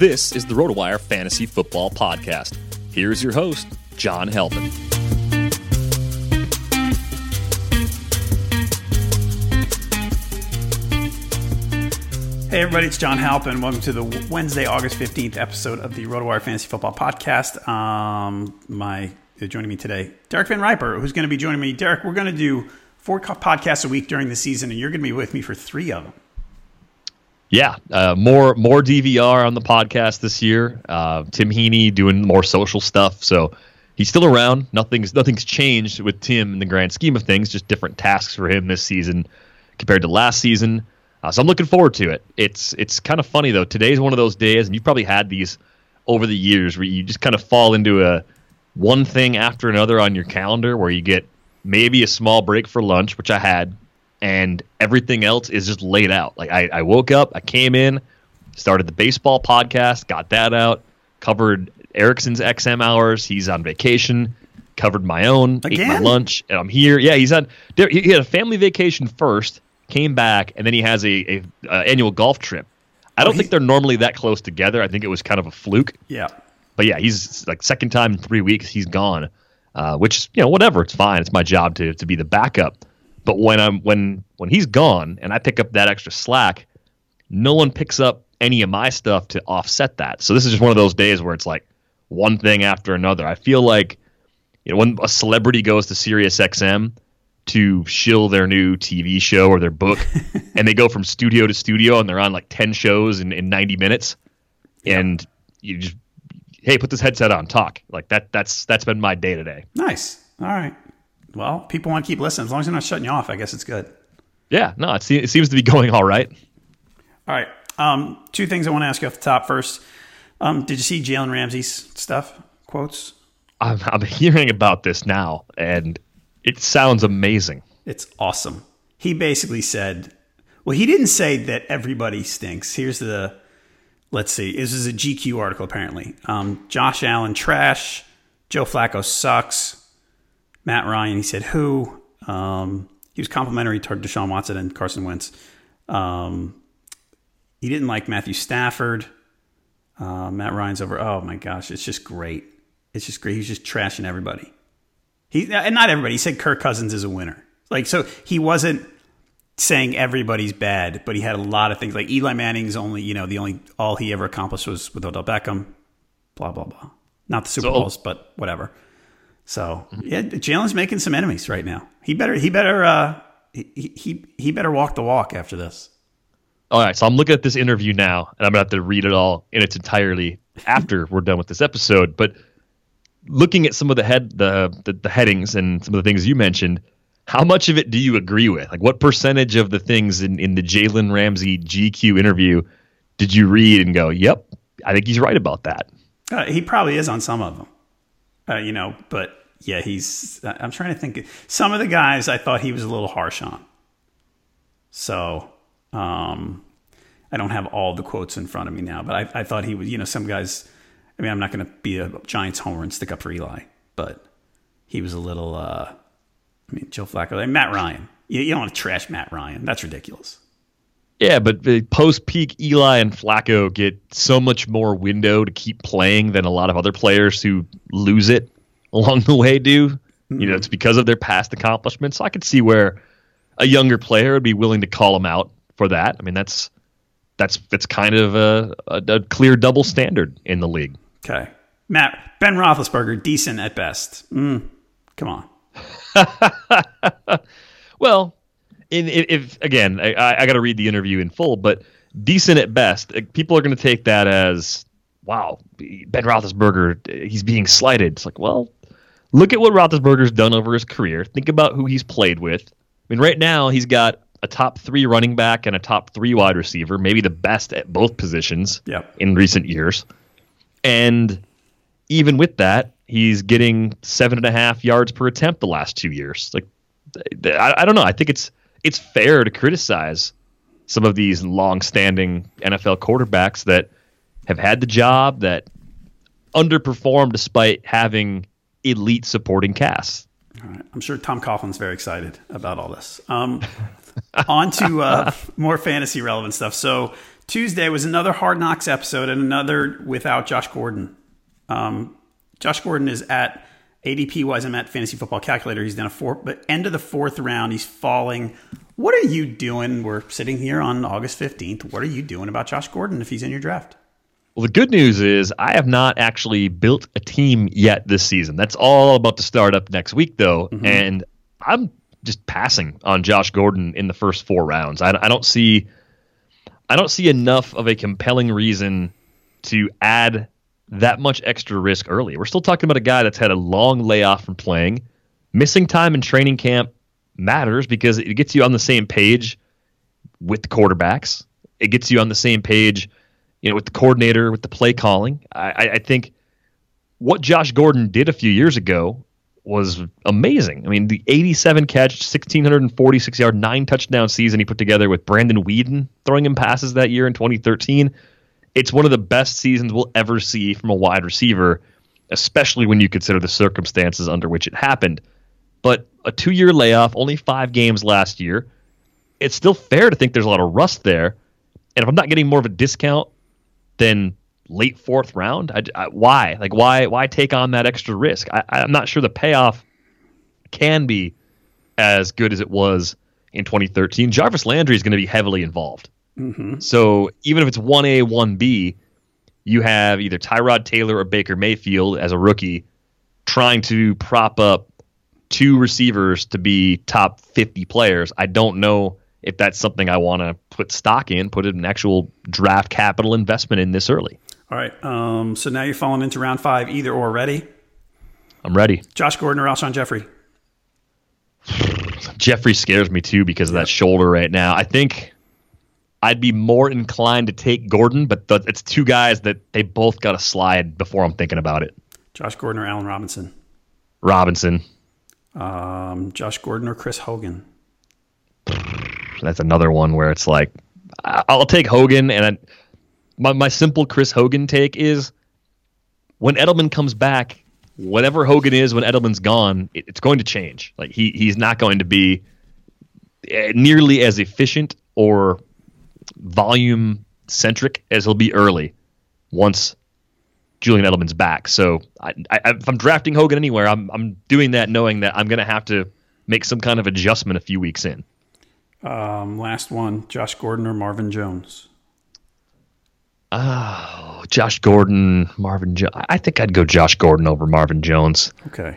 This is the RotoWire Fantasy Football Podcast. Here's your host, John Halpin. Hey, everybody, it's John Halpin. Welcome to the Wednesday, August 15th episode of the RotoWire Fantasy Football Podcast. Um, my uh, Joining me today, Derek VanRiper, who's going to be joining me. Derek, we're going to do four podcasts a week during the season, and you're going to be with me for three of them. Yeah, uh, more more DVR on the podcast this year. Uh, Tim Heaney doing more social stuff, so he's still around. Nothing's nothing's changed with Tim in the grand scheme of things. Just different tasks for him this season compared to last season. Uh, so I'm looking forward to it. It's it's kind of funny though. Today's one of those days, and you've probably had these over the years where you just kind of fall into a one thing after another on your calendar, where you get maybe a small break for lunch, which I had, and everything else is just laid out. Like I, I woke up, I came in, started the baseball podcast, got that out, covered Erickson's XM hours. He's on vacation. Covered my own, ate my lunch, and I'm here. Yeah, he's on. He had a family vacation first, came back, and then he has a, a uh, annual golf trip. I don't he- think they're normally that close together. I think it was kind of a fluke. Yeah. But yeah, he's like second time in three weeks he's gone, uh, which you know whatever, it's fine. It's my job to to be the backup. But when I'm when when he's gone and I pick up that extra slack, no one picks up any of my stuff to offset that. So this is just one of those days where it's like one thing after another. I feel like you know when a celebrity goes to Sirius XM to shill their new TV show or their book, and they go from studio to studio and they're on like ten shows in, in ninety minutes, and you just hey put this headset on talk like that that's that's been my day today Nice. All right. Well, people want to keep listening. As long as they're not shutting you off, I guess it's good. yeah no it, it seems to be going all right All right. Um, two things I want to ask you off the top. First, um, did you see Jalen Ramsey's stuff? Quotes? I'm, I'm hearing about this now and it sounds amazing It's awesome. He basically said, well, he didn't say that everybody stinks. Here's the, let's see, this is a GQ article apparently. Um, Josh Allen trash. Joe Flacco sucks. Matt Ryan, he said who? Um, he was complimentary toward Deshaun Watson and Carson Wentz. Um, he didn't like Matthew Stafford. Uh, Matt Ryan's over. Oh my gosh, it's just great. It's just great. He's just trashing everybody. He and not everybody. He said Kirk Cousins is a winner. Like so, he wasn't saying everybody's bad, but he had a lot of things. Like Eli Manning's only, you know, the only all he ever accomplished was with Odell Beckham. Blah blah blah. Not the Super so, Bowls, but whatever. So yeah, Jalen's making some enemies right now. He better he better uh, he, he he better walk the walk after this. All right, so I'm looking at this interview now, and I'm gonna have to read it all in its entirety after we're done with this episode. But looking at some of the head the, the, the headings and some of the things you mentioned, how much of it do you agree with? Like, what percentage of the things in in the Jalen Ramsey GQ interview did you read and go, "Yep, I think he's right about that"? Uh, he probably is on some of them, uh, you know. But yeah, he's. I'm trying to think. Some of the guys I thought he was a little harsh on. So um, I don't have all the quotes in front of me now, but I, I thought he was. You know, some guys I mean, I'm not going to be a Giants homer and stick up for Eli, but he was a little. Uh, I mean, Joe Flacco, like Matt Ryan. You, you don't want to trash Matt Ryan. That's ridiculous. Yeah, but the post peak Eli and Flacco get so much more window to keep playing than a lot of other players who lose it along the way do. Mm-hmm. You know, mm-hmm. it's because of their past accomplishments. So I could see where a younger player would be willing to call them out for that. I mean, that's that's that's kind of a, a, a clear double standard in the league. Okay. Matt, Ben Roethlisberger, decent at best. Mm, come on. well, in, if again, I, I got to read the interview in full, but decent at best. People are going to take that as, wow, Ben Roethlisberger, he's being slighted. It's like, well, look at what Roethlisberger's done over his career. Think about who he's played with. I mean, right now he's got a top three running back and a top three wide receiver, maybe the best at both positions yep. in recent years. And even with that, he's getting seven and a half yards per attempt the last two years. Like, I, I don't know. I think it's it's fair to criticize some of these long-standing NFL quarterbacks that have had the job that underperformed despite having elite supporting cast. All right. I'm sure Tom Coughlin's very excited about all this. Um, on to uh, more fantasy relevant stuff. So Tuesday was another Hard Knocks episode and another without Josh Gordon. Um, Josh Gordon is at ADP wise. I'm at Fantasy Football Calculator. He's done a four, but end of the fourth round, he's falling. What are you doing? We're sitting here on August 15th. What are you doing about Josh Gordon if he's in your draft? Well, the good news is I have not actually built a team yet this season. That's all about to start up next week, though. Mm-hmm. And I'm just passing on Josh Gordon in the first four rounds. I, I don't see I don't see enough of a compelling reason to add that much extra risk early. We're still talking about a guy that's had a long layoff from playing. Missing time in training camp matters because it gets you on the same page with the quarterbacks. It gets you on the same page, you know, with the coordinator, with the play calling. I, I think what Josh Gordon did a few years ago was amazing. I mean, the 87 catch, 1646 yard, nine touchdown season he put together with Brandon Weeden throwing him passes that year in 2013. It's one of the best seasons we'll ever see from a wide receiver, especially when you consider the circumstances under which it happened. But a two year layoff, only five games last year. It's still fair to think there's a lot of rust there. And if I'm not getting more of a discount than late fourth round? I, I, why? Like why? Why take on that extra risk? I, I'm not sure the payoff can be as good as it was in 2013. Jarvis Landry is going to be heavily involved. Mm-hmm. So even if it's 1A, 1B, you have either Tyrod Taylor or Baker Mayfield as a rookie trying to prop up two receivers to be top 50 players. I don't know if that's something I want to put stock in, put an actual draft capital investment in this early. All right. Um, so now you're falling into round five, either or ready? I'm ready. Josh Gordon or Alshon Jeffery? Jeffery scares me too because of that shoulder right now. I think I'd be more inclined to take Gordon, but th- it's two guys that they both got to slide before I'm thinking about it. Josh Gordon or Allen Robinson? Robinson. Um, Josh Gordon or Chris Hogan? That's another one where it's like I'll take Hogan, and I, my my simple Chris Hogan take is when Edelman comes back, whatever Hogan is when Edelman's gone, it, it's going to change. Like he he's not going to be eh, nearly as efficient or volume centric as he'll be early once Julian Edelman's back. So I, I, if I'm drafting Hogan anywhere, I'm I'm doing that knowing that I'm going to have to make some kind of adjustment a few weeks in. Um, last one: Josh Gordon or Marvin Jones. Oh, Josh Gordon, Marvin Jones. I think I'd go Josh Gordon over Marvin Jones. Okay.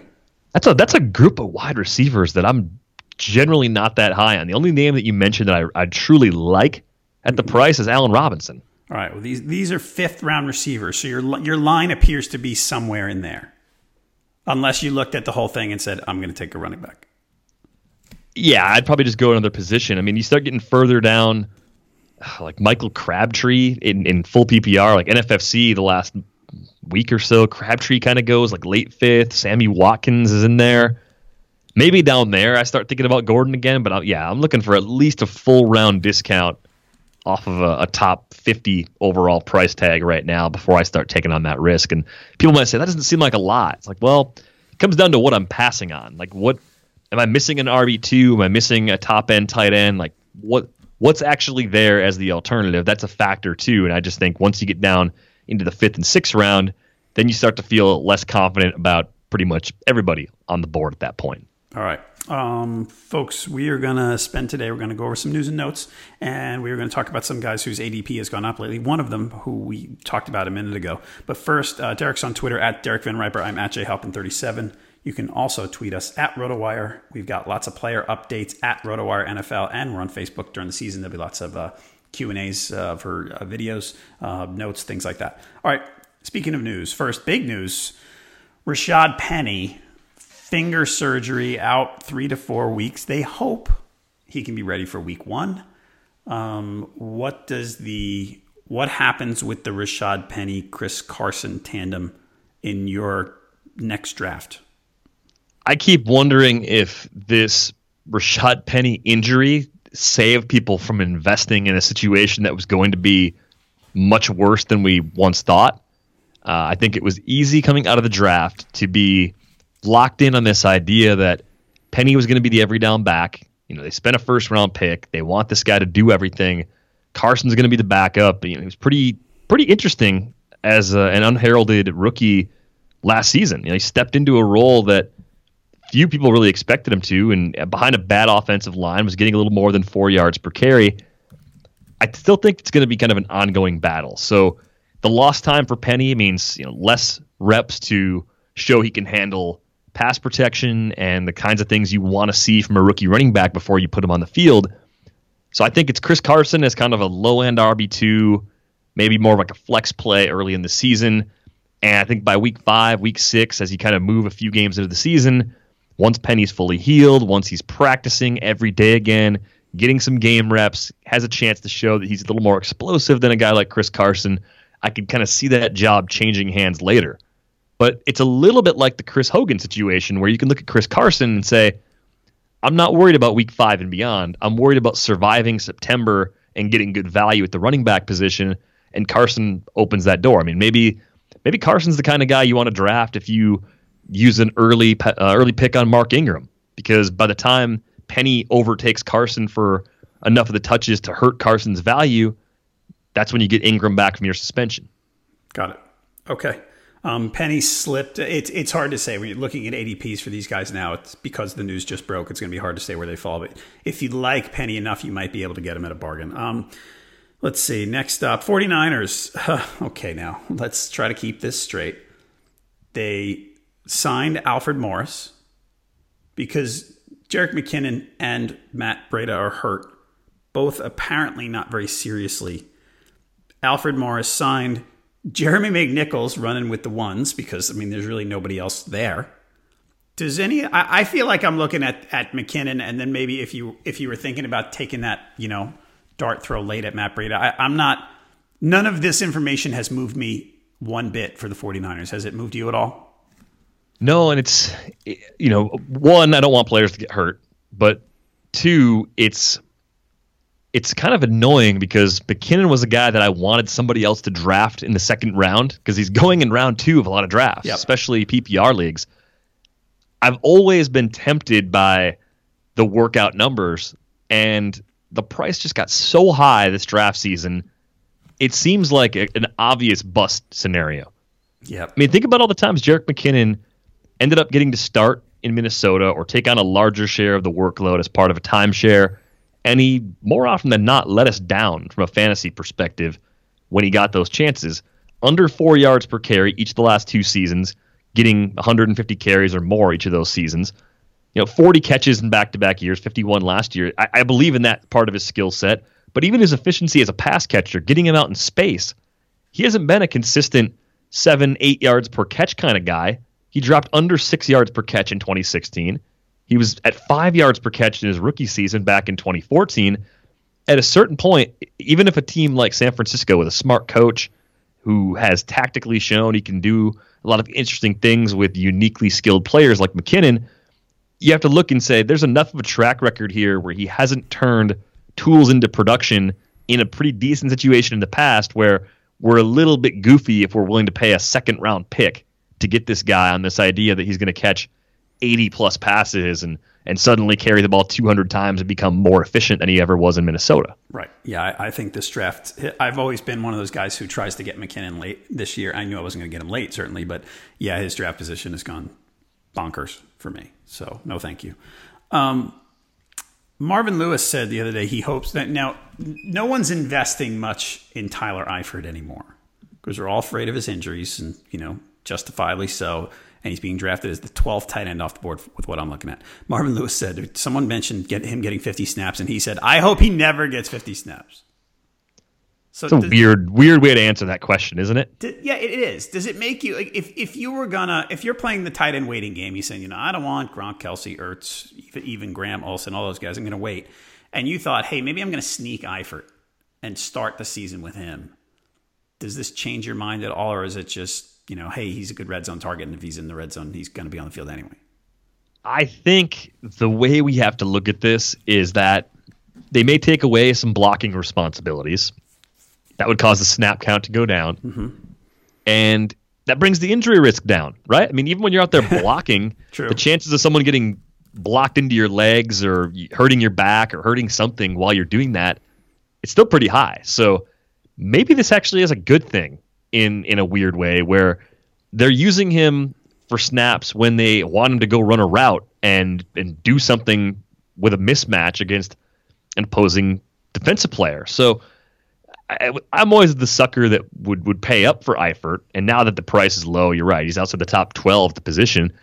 That's a that's a group of wide receivers that I'm generally not that high on. The only name that you mentioned that I, I truly like at the price is Allen Robinson. All right. Well, these these are fifth round receivers, so your your line appears to be somewhere in there, unless you looked at the whole thing and said, "I'm going to take a running back." Yeah, I'd probably just go another position. I mean, you start getting further down, like Michael Crabtree in, in full PPR, like NFFC the last week or so. Crabtree kind of goes like late fifth. Sammy Watkins is in there. Maybe down there, I start thinking about Gordon again. But i yeah, I'm looking for at least a full round discount off of a, a, top 50 overall price tag right now before I start taking on that risk. And people might say that doesn't seem like a lot. It's like, well, it comes down to what I'm passing on. Like, what am I missing an RB two? Am I missing a top end tight end? Like, what what's actually there as the alternative? That's a factor too. And I just think once you get down into the fifth and sixth round, then you start to feel less confident about pretty much everybody on the board at that point. All right. Um, folks, we are going to spend today, we're going to go over some news and notes, and we are going to talk about some guys whose ADP has gone up lately. One of them, who we talked about a minute ago. But first, uh, Derek's on Twitter at Derek VanRiper. I'm at jhalpin37. You can also tweet us at RotoWire. We've got lots of player updates at RotoWire NFL, and we're on Facebook during the season. There'll be lots of uh, Q and A's uh, for uh, videos, uh, notes, things like that. All right. Speaking of news, first big news: Rashaad Penny finger surgery out three to four weeks. They hope he can be ready for week one. Um, what does the what happens with the Rashaad Penny Chris Carson tandem in your next draft? I keep wondering if this Rashaad Penny injury saved people from investing in a situation that was going to be much worse than we once thought. Uh, I think it was easy coming out of the draft to be locked in on this idea that Penny was going to be the every down back. You know, they spent a first round pick. They want this guy to do everything. Carson's going to be the backup. You know, it was pretty pretty interesting as a, an unheralded rookie last season. You know, he stepped into a role that few people really expected him to, and behind a bad offensive line was getting a little more than four yards per carry. I still think it's going to be kind of an ongoing battle. So the lost time for Penny means you know less reps to show he can handle pass protection and the kinds of things you want to see from a rookie running back before you put him on the field. So I think it's Chris Carson as kind of a low end RB2, maybe more like a flex play early in the season. And I think by week five, week six, as you kind of move a few games into the season, once Penny's fully healed, once he's practicing every day again, getting some game reps, has a chance to show that he's a little more explosive than a guy like Chris Carson, I could kind of see that job changing hands later. But it's a little bit like the Chris Hogan situation where you can look at Chris Carson and say, I'm not worried about week five and beyond. I'm worried about surviving September and getting good value at the running back position. And Carson opens that door. I mean, maybe maybe Carson's the kind of guy you want to draft if you use an early uh, early pick on Mark Ingram because by the time Penny overtakes Carson for enough of the touches to hurt Carson's value, that's when you get Ingram back from your suspension. Got it. Okay. Um, Penny slipped. It's it's hard to say when you're looking at ADPs for these guys now. It's because the news just broke. It's going to be hard to say where they fall. But if you like Penny enough, you might be able to get him at a bargain. Um, let's see. Next up, 49ers. okay, now let's try to keep this straight. They signed Alfred Morris because Jerick McKinnon and Matt Breida are hurt, both apparently not very seriously. Alfred Morris signed Jeremy McNichols running with the ones because I mean there's really nobody else there. Does any I, I, feel like I'm looking at, at McKinnon and then maybe if you if you were thinking about taking that, you know, dart throw late at Matt Breida, I, I'm not none of this information has moved me one bit for the 49ers. Has it moved you at all? No, and it's you know, one, I don't want players to get hurt, but two, it's it's kind of annoying because McKinnon was a guy that I wanted somebody else to draft in the second round because he's going in round two of a lot of drafts, yep. especially PPR leagues. I've always been tempted by the workout numbers, and the price just got so high this draft season it seems like a, an obvious bust scenario. Yep. I mean, think about all the times Jerick McKinnon ended up getting to start in Minnesota or take on a larger share of the workload as part of a timeshare. And he, more often than not, let us down from a fantasy perspective when he got those chances. Under four yards per carry each of the last two seasons, getting 150 carries or more each of those seasons. You know, 40 catches in back to back years, 51 last year. I, I believe in that part of his skill set. But even his efficiency as a pass catcher, getting him out in space, he hasn't been a consistent seven, eight yards per catch kind of guy. He dropped under six yards per catch in 2016. He was at five yards per catch in his rookie season back in 2014. At a certain point, even if a team like San Francisco with a smart coach who has tactically shown he can do a lot of interesting things with uniquely skilled players like McKinnon, you have to look and say there's enough of a track record here where he hasn't turned tools into production in a pretty decent situation in the past where we're a little bit goofy if we're willing to pay a second round pick to get this guy on this idea that he's going to catch 80 plus passes and and suddenly carry the ball 200 times and become more efficient than he ever was in Minnesota. Right. Yeah, I, I, think this draft. I've always been one of those guys who tries to get McKinnon late this year. I knew I wasn't going to get him late, certainly, but yeah, his draft position has gone bonkers for me. So no, thank you. Um, Marvin Lewis said the other day he hopes that now no one's investing much in Tyler Eifert anymore because we're all afraid of his injuries and you know justifiably so. And he's being drafted as the 12th tight end off the board with what I'm looking at. Marvin Lewis said someone mentioned get him getting 50 snaps, and he said, "I hope he never gets 50 snaps." So it's a does, weird, weird way to answer that question, isn't it? Did, yeah, it is. Does it make you like if if you were gonna if you're playing the tight end waiting game, you saying, you know, I don't want Gronk, Kelce, Ertz, even Graham, Olsen, all those guys. I'm gonna wait, and you thought, hey, maybe I'm gonna sneak Eifert and start the season with him. Does this change your mind at all, or is it just you know, hey, he's a good red zone target, and if he's in the red zone, he's going to be on the field anyway. I think the way we have to look at this is that they may take away some blocking responsibilities. That would cause the snap count to go down. Mm-hmm. And that brings the injury risk down, right? I mean, even when you're out there blocking, the chances of someone getting blocked into your legs or hurting your back or hurting something while you're doing that, it's still pretty high. So maybe this actually is a good thing in in a weird way where they're using him for snaps when they want him to go run a route and and do something with a mismatch against an opposing defensive player. So I, am always the sucker that would would pay up for Eifert, and now that the price is low, you're right. He's outside the top 12 the position.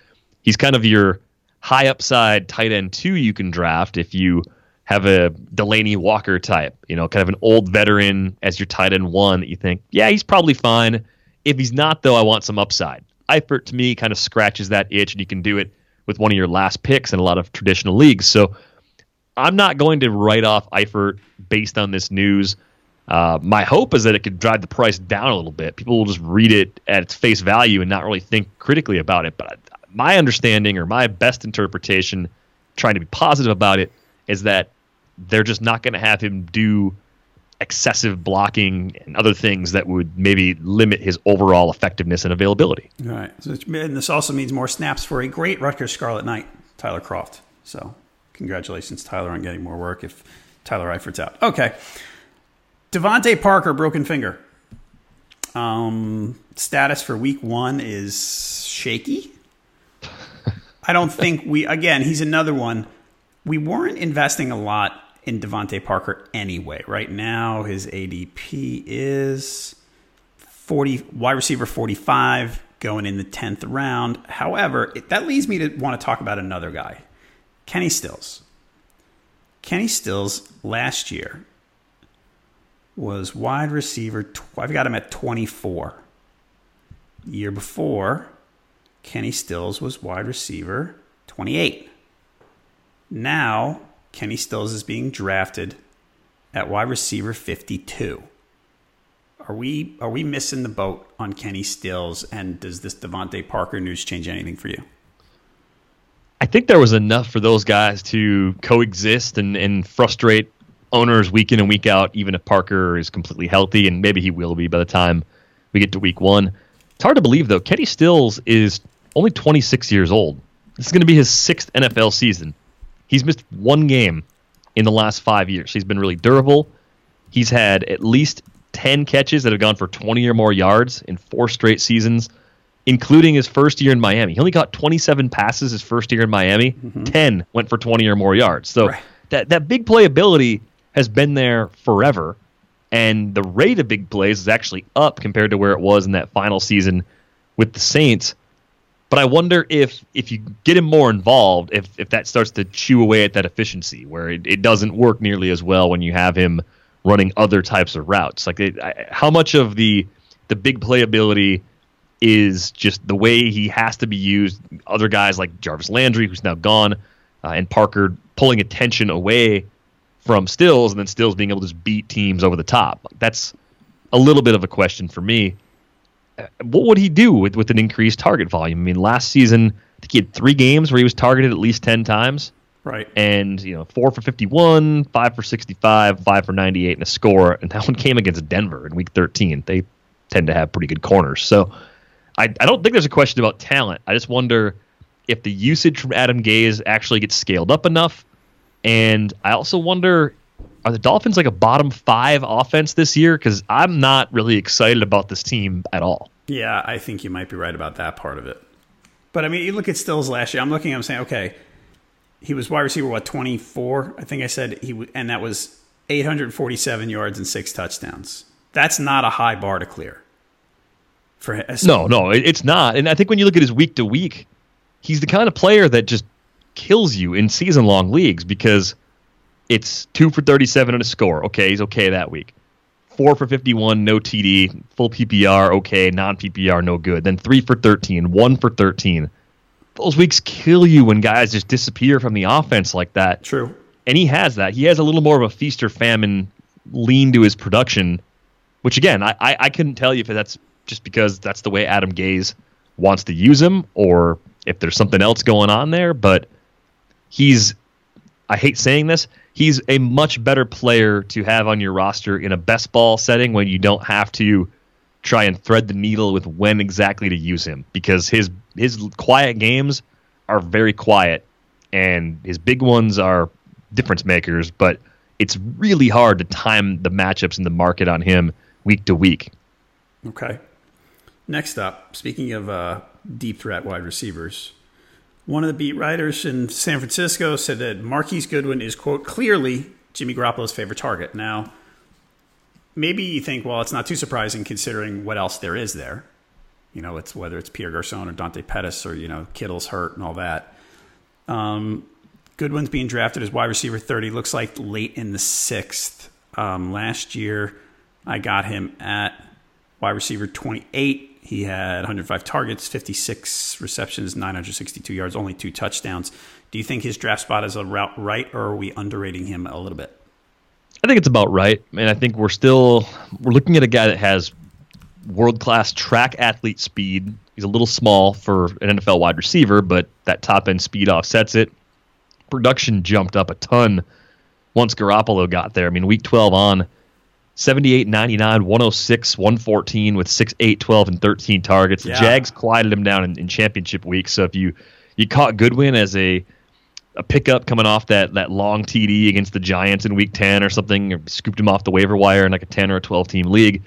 He's kind of your high upside tight end two you can draft if you have a Delanie Walker type, you know, kind of an old veteran as your tight end one that you think, yeah, he's probably fine. If he's not, though, I want some upside. Eifert to me kind of scratches that itch, and you can do it with one of your last picks in a lot of traditional leagues. So I'm not going to write off Eifert based on this news. Uh, my hope is that it could drive the price down a little bit. People will just read it at its face value and not really think critically about it. But my understanding or my best interpretation, trying to be positive about it, is that they're just not going to have him do excessive blocking and other things that would maybe limit his overall effectiveness and availability. All right. So, and this also means more snaps for a great Rutgers Scarlet Knight, Tyler Kroft. So congratulations, Tyler, on getting more work if Tyler Eifert's out. Okay. DeVante Parker, broken finger. Um, status for week one is shaky. I don't think we, again, he's another one. We weren't investing a lot in DeVante Parker anyway. Right now, his ADP is 40 wide receiver 45 going in the 10th round. However, it, that leads me to want to talk about another guy, Kenny Stills. Kenny Stills last year was wide receiver. I've got him at 24. year before, Kenny Stills was wide receiver 28. Now Kenny Stills is being drafted at wide receiver 52. Are we are we missing the boat on Kenny Stills? And does this DeVante Parker news change anything for you? I think there was enough for those guys to coexist and, and frustrate owners week in and week out, even if Parker is completely healthy, and maybe he will be by the time we get to week one. It's hard to believe though. Kenny Stills is only 26 years old. This is going to be his sixth NFL season. He's missed one game in the last five years. He's been really durable. He's had at least 10 catches that have gone for 20 or more yards in four straight seasons, including his first year in Miami. He only got 27 passes his first year in Miami. Mm-hmm. 10 went for 20 or more yards. So right. that, that big playability has been there forever. And the rate of big plays is actually up compared to where it was in that final season with the Saints. But I wonder if if you get him more involved, if if that starts to chew away at that efficiency, where it, it doesn't work nearly as well when you have him running other types of routes. Like it, I, how much of the the big playability is just the way he has to be used. Other guys like Jarvis Landry, who's now gone, uh, and Parker pulling attention away from Stills, and then Stills being able to just beat teams over the top. That's a little bit of a question for me what would he do with, with an increased target volume? I mean, last season, I think he had three games where he was targeted at least 10 times. Right. And, you know, four for 51, five for 65, five for 98, and a score. And that one came against Denver in week 13. They tend to have pretty good corners. So I, I don't think there's a question about talent. I just wonder if the usage from Adam Gase actually gets scaled up enough. And I also wonder are the Dolphins like a bottom five offense this year? Because I'm not really excited about this team at all. Yeah, I think you might be right about that part of it. But I mean, you look at Stills last year. I'm looking. I'm saying, okay, he was wide receiver what 24. I think I said he and that was 847 yards and six touchdowns. That's not a high bar to clear. For him. no, no, it's not. And I think when you look at his week to week, he's the kind of player that just kills you in season long leagues because it's two for 37 and a score. Okay, he's okay that week. Four for 51, no TD. Full PPR, okay. Non PPR, no good. Then three for 13, one for 13. Those weeks kill you when guys just disappear from the offense like that. True. And he has that. He has a little more of a feast or famine lean to his production, which again, I, I, I couldn't tell you if that's just because that's the way Adam Gase wants to use him or if there's something else going on there, but he's I hate saying this, he's a much better player to have on your roster in a best ball setting when you don't have to try and thread the needle with when exactly to use him because his his quiet games are very quiet and his big ones are difference makers, but it's really hard to time the matchups in the market on him week to week. Okay. Next up, speaking of uh, deep threat wide receivers, one of the beat writers in San Francisco said that Marquise Goodwin is, quote, clearly Jimmy Garoppolo's favorite target. Now, maybe you think, well, it's not too surprising considering what else there is there. You know, it's whether it's Pierre Garcon or Dante Pettis or, you know, Kittle's hurt and all that. Um, Goodwin's being drafted as wide receiver 30, looks like late in the sixth. Um, last year, I got him at wide receiver 28 he had 105 targets, 56 receptions, 962 yards, only two touchdowns. Do you think his draft spot is a route right, or are we underrating him a little bit? I think it's about right. Mean, I think we're still we're looking at a guy that has world class track athlete speed. He's a little small for an NFL wide receiver, but that top end speed offsets it. Production jumped up a ton once Garoppolo got there. I mean, week 12 on 78, 99, 106, 114 with 6, 8, 12, and 13 targets. Yeah. The Jags quieted him down in, in, championship week. So if you you caught Goodwin as a a pickup coming off that that long TD against the Giants in week 10 or something, or scooped him off the waiver wire in like a 10 or a 12 team league,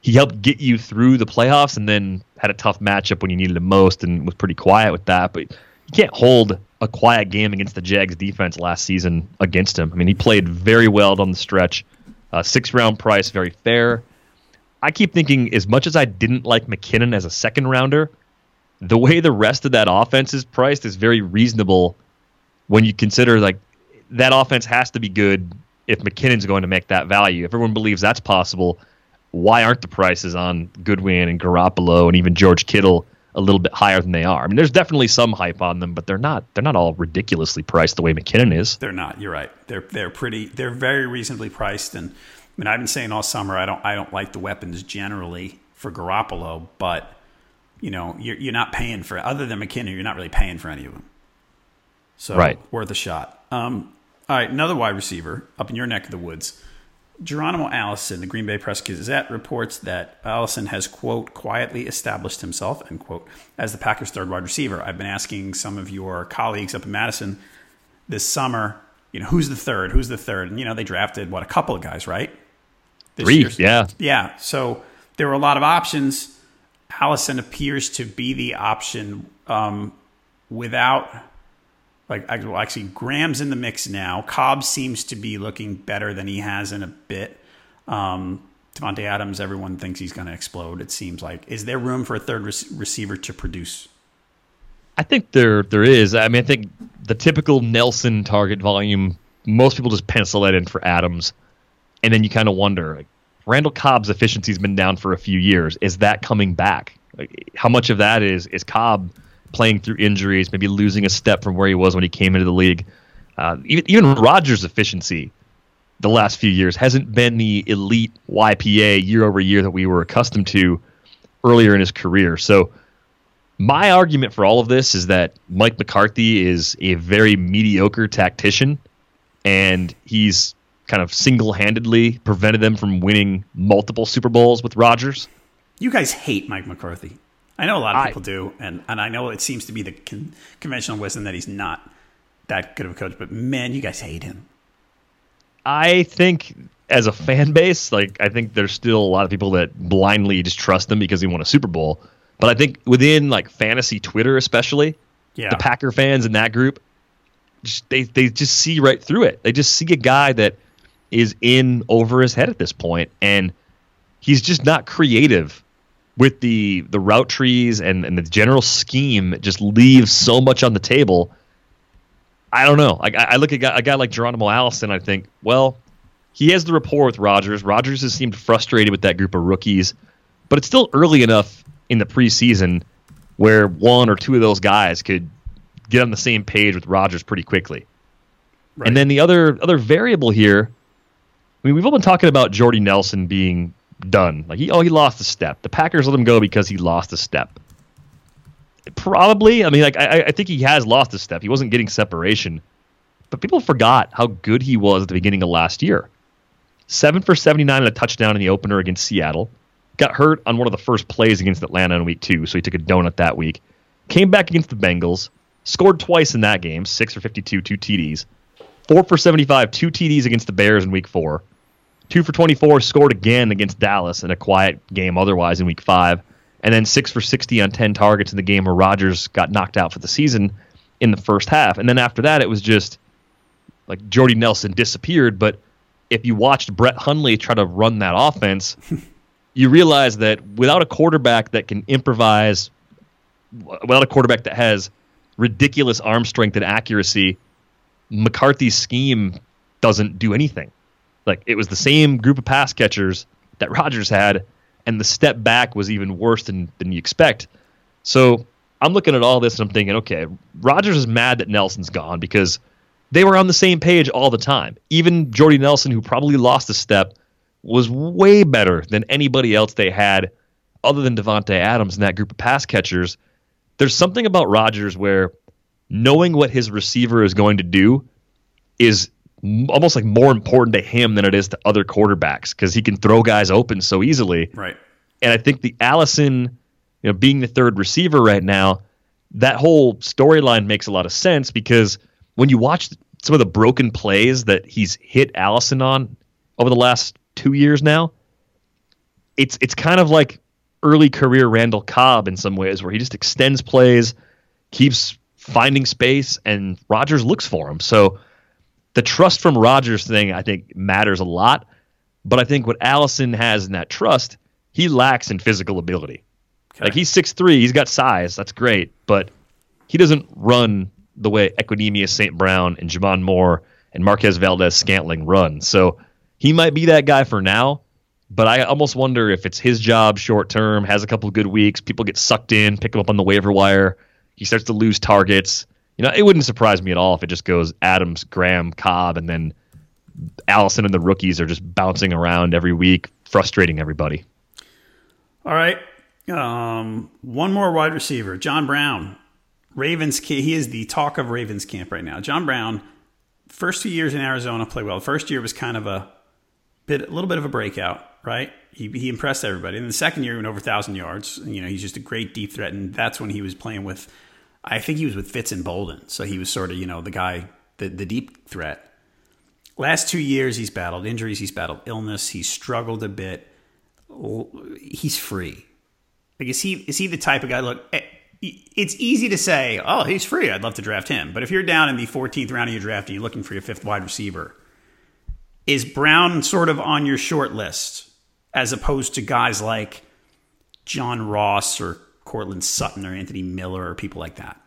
he helped get you through the playoffs and then had a tough matchup when you needed him most and was pretty quiet with that. But you can't hold a quiet game against the Jags defense last season against him. I mean, he played very well down the stretch. Uh, six round price, very fair. I keep thinking, as much as I didn't like McKinnon as a second rounder, the way the rest of that offense is priced is very reasonable when you consider like that offense has to be good if McKinnon's going to make that value. If everyone believes that's possible, why aren't the prices on Goodwin and Garoppolo and even George Kittle a little bit higher than they are. I mean, there's definitely some hype on them, but they're not they're not all ridiculously priced the way McKinnon is. They're not. You're right. They're they're pretty. They're very reasonably priced. And I mean, I've been saying all summer I don't I don't like the weapons generally for Garoppolo, but you know you're you're not paying for other than McKinnon. You're not really paying for any of them. So right. worth a shot. Um, all right, another wide receiver up in your neck of the woods. Geronimo Allison, the Green Bay Press Gazette, reports that Allison has, quote, quietly established himself, end quote, as the Packers' third wide receiver. I've been asking some of your colleagues up in Madison this summer, you know, who's the third? Who's the third? And, you know, they drafted, what, a couple of guys, right? Three, year. yeah. Yeah. So there were a lot of options. Allison appears to be the option um, without, like, well, actually, Graham's in the mix now. Cobb seems to be looking better than he has in a bit. Um, Davante Adams, everyone thinks he's going to explode. It seems like. Is there room for a third re- receiver to produce? I think there there is. I mean, I think the typical Nelson target volume. Most people just pencil that in for Adams, and then you kind of wonder. Like, Randall Cobb's efficiency's been down for a few years. Is that coming back? Like, how much of that is is Cobb playing through injuries, maybe losing a step from where he was when he came into the league? Uh, even even Rodgers' efficiency the last few years hasn't been the elite YPA year over year that we were accustomed to earlier in his career. So my argument for all of this is that Mike McCarthy is a very mediocre tactician and he's kind of single-handedly prevented them from winning multiple Super Bowls with Rodgers. You guys hate Mike McCarthy. I know a lot of people I, do, and, and I know it seems to be the con- conventional wisdom that he's not that good of a coach. But man, you guys hate him. I think as a fan base, like I think there's still a lot of people that blindly just trust him because he won a Super Bowl. But I think within like fantasy Twitter, especially, yeah. the Packer fans in that group, just, they they just see right through it. They just see a guy that is in over his head at this point, and he's just not creative with the the route trees and, and the general scheme. Just leaves so much on the table I don't know. I, I look at a guy, a guy like Geronimo Allison. I think, well, he has the rapport with Rodgers. Rodgers has seemed frustrated with that group of rookies, but it's still early enough in the preseason where one or two of those guys could get on the same page with Rodgers pretty quickly. Right. And then the other other variable here, I mean, we've all been talking about Jordy Nelson being done. Like he, oh, he lost a step. The Packers let him go because he lost a step. Probably. I mean, like I, I think he has lost a step. He wasn't getting separation, but people forgot how good he was at the beginning of last year. Seven for seventy-nine and a touchdown in the opener against Seattle. Got hurt on one of the first plays against Atlanta in week two, so he took a donut that week. Came back against the Bengals, scored twice in that game, six for fifty-two, two TDs. Four for seventy-five, two TDs against the Bears in week four. Two for twenty-four, scored again against Dallas in a quiet game otherwise in week five and then six for 60 on 10 targets in the game where Rodgers got knocked out for the season in the first half. And then after that, it was just like Jordy Nelson disappeared. But if you watched Brett Hundley try to run that offense, you realize that without a quarterback that can improvise, without a quarterback that has ridiculous arm strength and accuracy, McCarthy's scheme doesn't do anything. Like it was the same group of pass catchers that Rodgers had and the step back was even worse than than you expect. So I'm looking at all this and I'm thinking, okay, Rodgers is mad that Nelson's gone because they were on the same page all the time. Even Jordy Nelson, who probably lost a step, was way better than anybody else they had other than Davante Adams in that group of pass catchers. There's something about Rodgers where knowing what his receiver is going to do is almost like more important to him than it is to other quarterbacks because he can throw guys open so easily. Right. And I think the Allison, you know, being the third receiver right now, that whole storyline makes a lot of sense because when you watch some of the broken plays that he's hit Allison on over the last two years now, it's it's kind of like early career Randall Cobb in some ways, where he just extends plays, keeps finding space, and Rodgers looks for him. So the trust from Rodgers thing, I think, matters a lot. But I think what Allison has in that trust, he lacks in physical ability. Okay. Like he's six three, he's got size, that's great, but he doesn't run the way Equanimeous St. Brown and J'Mon Moore and Marquez Valdes-Scantling run. So he might be that guy for now, but I almost wonder if it's his job short term, has a couple good weeks, people get sucked in, pick him up on the waiver wire, he starts to lose targets you know, it wouldn't surprise me at all if it just goes Adams, Graham, Cobb, and then Allison and the rookies are just bouncing around every week, frustrating everybody. All right. Um, one more wide receiver, John Brown. Ravens, he is the talk of Ravens camp right now. John Brown, first two years in Arizona, played well. The first year was kind of a bit, a little bit of a breakout, right? He, he impressed everybody. And the second year, he went over thousand yards. You know, he's just a great deep threat, and that's when he was playing with I think he was with Fitz and Boldin, so he was sort of you know the guy, the the deep threat. Last two years, he's battled injuries, he's battled illness, he's struggled a bit. He's free. Like, is he is he the type of guy? Look, eh, it's easy to say, oh, he's free. I'd love to draft him. But if you're down in the 14th round of your draft and you're looking for your fifth wide receiver, is Brown sort of on your short list as opposed to guys like John Ross or Courtland Sutton or Anthony Miller or people like that?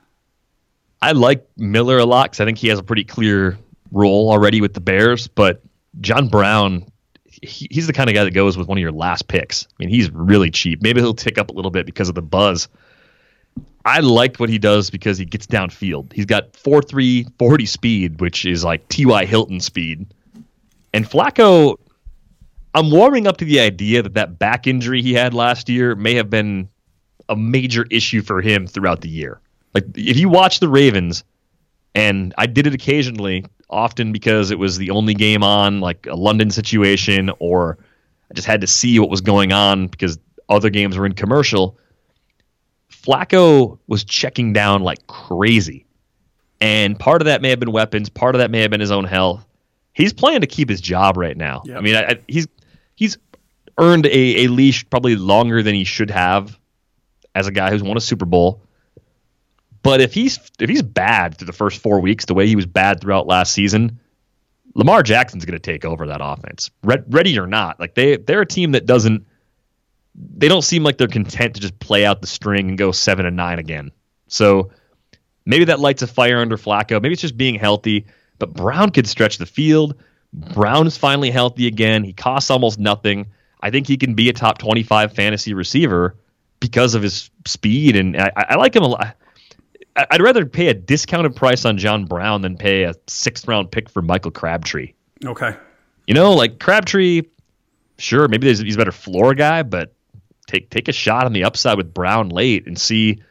I like Miller a lot because I think he has a pretty clear role already with the Bears. But John Brown, he, he's the kind of guy that goes with one of your last picks. I mean, he's really cheap. Maybe he'll tick up a little bit because of the buzz. I like what he does because he gets downfield. He's got 4.3 40 speed, which is like T.Y. Hilton speed. And Flacco, I'm warming up to the idea that that back injury he had last year may have been a major issue for him throughout the year. Like if you watch the Ravens, and I did it occasionally, often because it was the only game on, like a London situation, or I just had to see what was going on because other games were in commercial. Flacco was checking down like crazy. And part of that may have been weapons, part of that may have been his own health. He's playing to keep his job right now. Yep. I mean, I, I, he's he's earned a, a leash probably longer than he should have as a guy who's won a Super Bowl. But if he's if he's bad through the first four weeks, the way he was bad throughout last season, Lamar Jackson's going to take over that offense, ready or not. Like they they're a team that doesn't they don't seem like they're content to just play out the string and go seven and nine again. So maybe that lights a fire under Flacco. Maybe it's just being healthy. But Brown could stretch the field. Brown is finally healthy again. He costs almost nothing. I think he can be a top 25 fantasy receiver because of his speed, and I, I like him a lot. I'd rather pay a discounted price on John Brown than pay a sixth round pick for Michael Crabtree. Okay. You know, like Crabtree, sure, maybe he's a better floor guy, but take take a shot on the upside with Brown late and see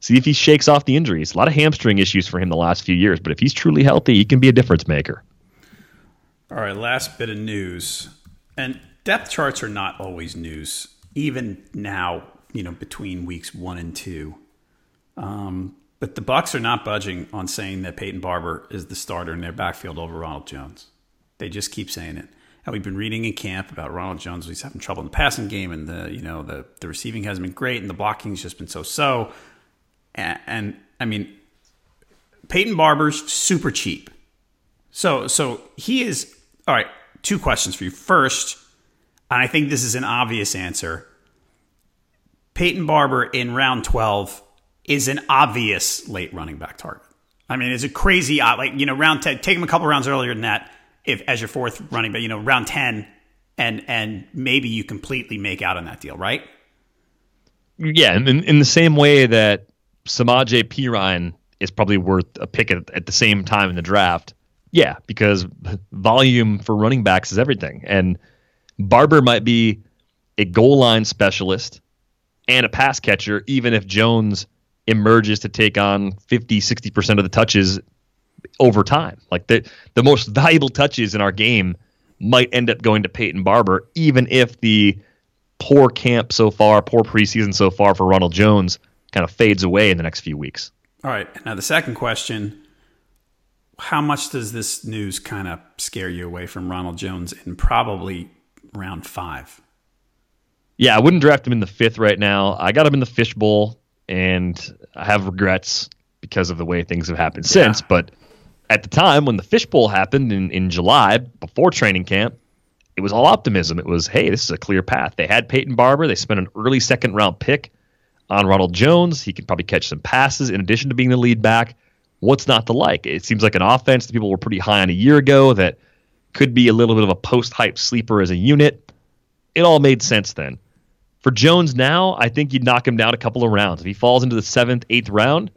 see if he shakes off the injuries. A lot of hamstring issues for him the last few years, but if he's truly healthy, he can be a difference maker. All right, last bit of news. And depth charts are not always news, even now, you know, between weeks one and two. Um, but the Bucs are not budging on saying that Peyton Barber is the starter in their backfield over Ronald Jones. They just keep saying it. And we've been reading in camp about Ronald Jones. He's having trouble in the passing game, and the you know the the receiving hasn't been great, and the blocking's just been so so. And, and I mean, Peyton Barber's super cheap. So so he is all right. Two questions for you. First, and I think this is an obvious answer. Peyton Barber in round twelve is an obvious late running back target. I mean, it's a crazy uh, like you know round ten. Take him a couple rounds earlier than that if as your fourth running back. You know, round ten, and and maybe you completely make out on that deal, right? Yeah, in, in the same way that Samaje Perine is probably worth a pick at, at the same time in the draft. Yeah, because volume for running backs is everything. And Barber might be a goal line specialist and a pass catcher, even if Jones emerges to take on 50, 60% of the touches over time. Like the, the most valuable touches in our game might end up going to Peyton Barber, even if the poor camp so far, poor preseason so far for Ronald Jones kind of fades away in the next few weeks. All right. Now, the second question How much does this news kind of scare you away from Ronald Jones in probably round five? Yeah, I wouldn't draft him in the fifth right now. I got him in the fishbowl, and I have regrets because of the way things have happened yeah. since. But at the time when the fishbowl happened in, in July, before training camp, it was all optimism. It was, hey, this is a clear path. They had Peyton Barber. They spent an early second round pick on Ronald Jones. He can probably catch some passes in addition to being the lead back. What's not to like? It seems like an offense that people were pretty high on a year ago that could be a little bit of a post hype sleeper as a unit. It all made sense then. For Jones now, I think you'd knock him down a couple of rounds. If he falls into the seventh, eighth round,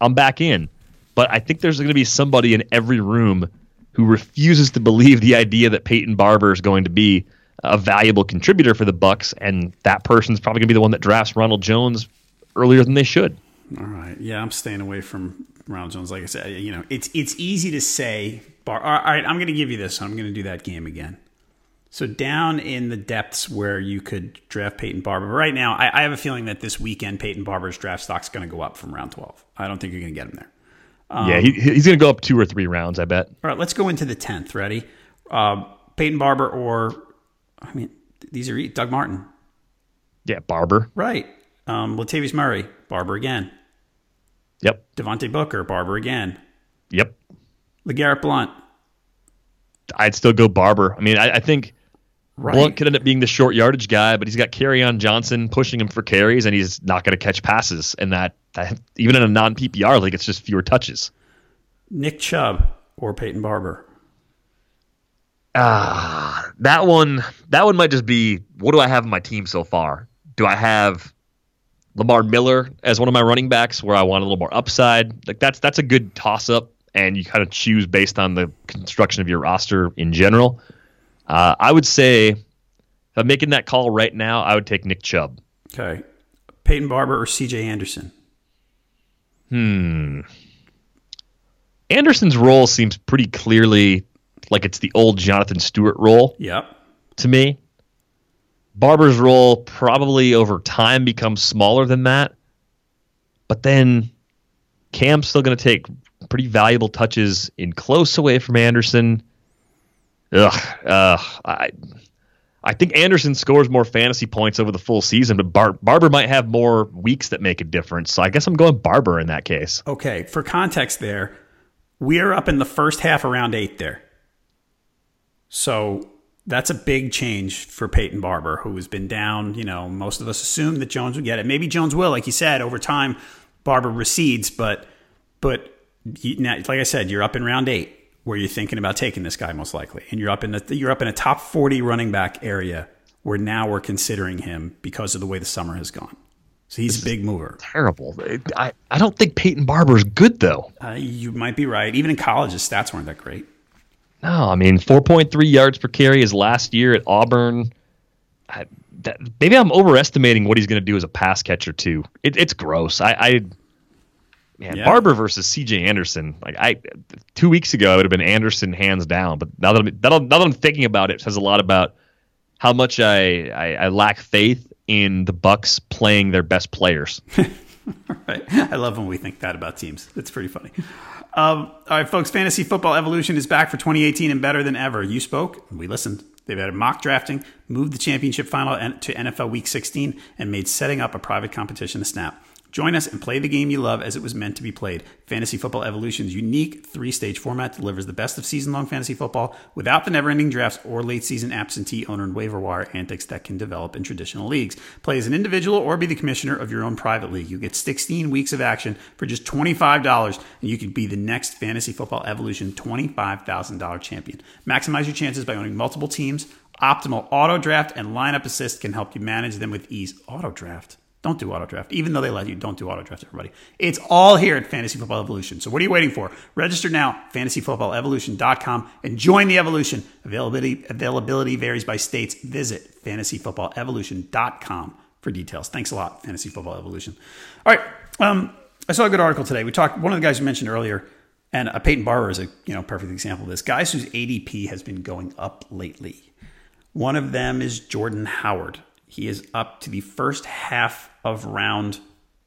I'm back in. But I think there's going to be somebody in every room who refuses to believe the idea that Peyton Barber is going to be a valuable contributor for the Bucs, and that person's probably going to be the one that drafts Ronald Jones earlier than they should. All right, yeah, I'm staying away from Ronald Jones. Like I said, you know, it's it's easy to say. Bar- all right, I'm going to give you this. I'm going to do that game again. So down in the depths where you could draft Peyton Barber. Right now, I, I, have a feeling that this weekend Peyton Barber's draft stock's going to go up from round 12. I don't think you're going to get him there. Um, yeah, he, he's going to go up two or three rounds, I bet. All right, let's go into the 10th. Ready? Uh, Peyton Barber or, I mean, these are Doug Martin. Yeah, Barber. Right. Um, Latavius Murray, Barber again. Yep. Devontae Booker, Barber again. Yep. LeGarrette Blunt. I'd still go Barber. I mean, I, I think Right. Blunt could end up being the short yardage guy, but he's got Kerryon Johnson pushing him for carries, and he's not going to catch passes. And that, that even in a non PPR league, it's just fewer touches. Nick Chubb or Peyton Barber. Ah, that one. That one might just be. What do I have in my team so far? Do I have Lamar Miller as one of my running backs, where I want a little more upside? Like that's that's a good toss up, and you kind of choose based on the construction of your roster in general. Uh, I would say, if I'm making that call right now, I would take Nick Chubb. Okay. Peyton Barber or CJ Anderson? Hmm. Anderson's role seems pretty clearly like it's the old Jonathan Stewart role Yep. to me. Barber's role probably over time becomes smaller than that. But then Cam's still going to take pretty valuable touches in close away from Anderson. Ugh, uh, I, I think Anderson scores more fantasy points over the full season, but Bar- Barber might have more weeks that make a difference. So I guess I'm going Barber in that case. Okay. For context, there, we are up in the first half around eight there. So that's a big change for Peyton Barber, who has been down. You know, most of us assumed that Jones would get it. Maybe Jones will, like you said, over time, Barber recedes. But, but now, like I said, you're up in round eight where you're thinking about taking this guy most likely, and you're up in the you're up in a top 40 running back area where now we're considering him because of the way the summer has gone. So he's a big mover. Terrible. I, I don't think Peyton Barber is good though. Uh, you might be right. Even in college, his stats weren't that great. No, I mean 4.3 yards per carry is last year at Auburn. I, that, maybe I'm overestimating what he's going to do as a pass catcher too. It, it's gross. I, I man, Yeah. Barber versus C.J. Anderson. Like I, two weeks ago, it would have been Anderson hands down. But now that I'm, now that I'm thinking about it, it says a lot about how much I, I, I lack faith in the Bucs playing their best players. Right? I love when we think that about teams. It's pretty funny. Um, all right, folks. Fantasy Football Evolution is back for 2018 and better than ever. You spoke, we listened. They've had mock drafting, moved the championship final to NFL Week 16, and made setting up a private competition a snap. Join us and play the game you love as it was meant to be played. Fantasy Football Evolution's unique three stage format delivers the best of season long fantasy football without the never ending drafts or late season absentee owner and waiver wire antics that can develop in traditional leagues. Play as an individual or be the commissioner of your own private league. You get 16 weeks of action for just $25, and you could be the next Fantasy Football Evolution $25,000 champion. Maximize your chances by owning multiple teams. Optimal auto draft and lineup assist can help you manage them with ease. Auto draft. Don't do auto draft, even though they let you. Don't do auto draft, everybody. It's all here at Fantasy Football Evolution. So what are you waiting for? Register now, fantasyfootballevolution.com, and join the evolution. Availability availability varies by states. Visit fantasyfootballevolution.com for details. Thanks a lot, Fantasy Football Evolution. All right, um, I saw a good article today. We talked. One of the guys you mentioned earlier, and uh, Peyton Barber is a you know perfect example of this. Guys whose ADP has been going up lately. One of them is Jordan Howard. He is up to the first half of round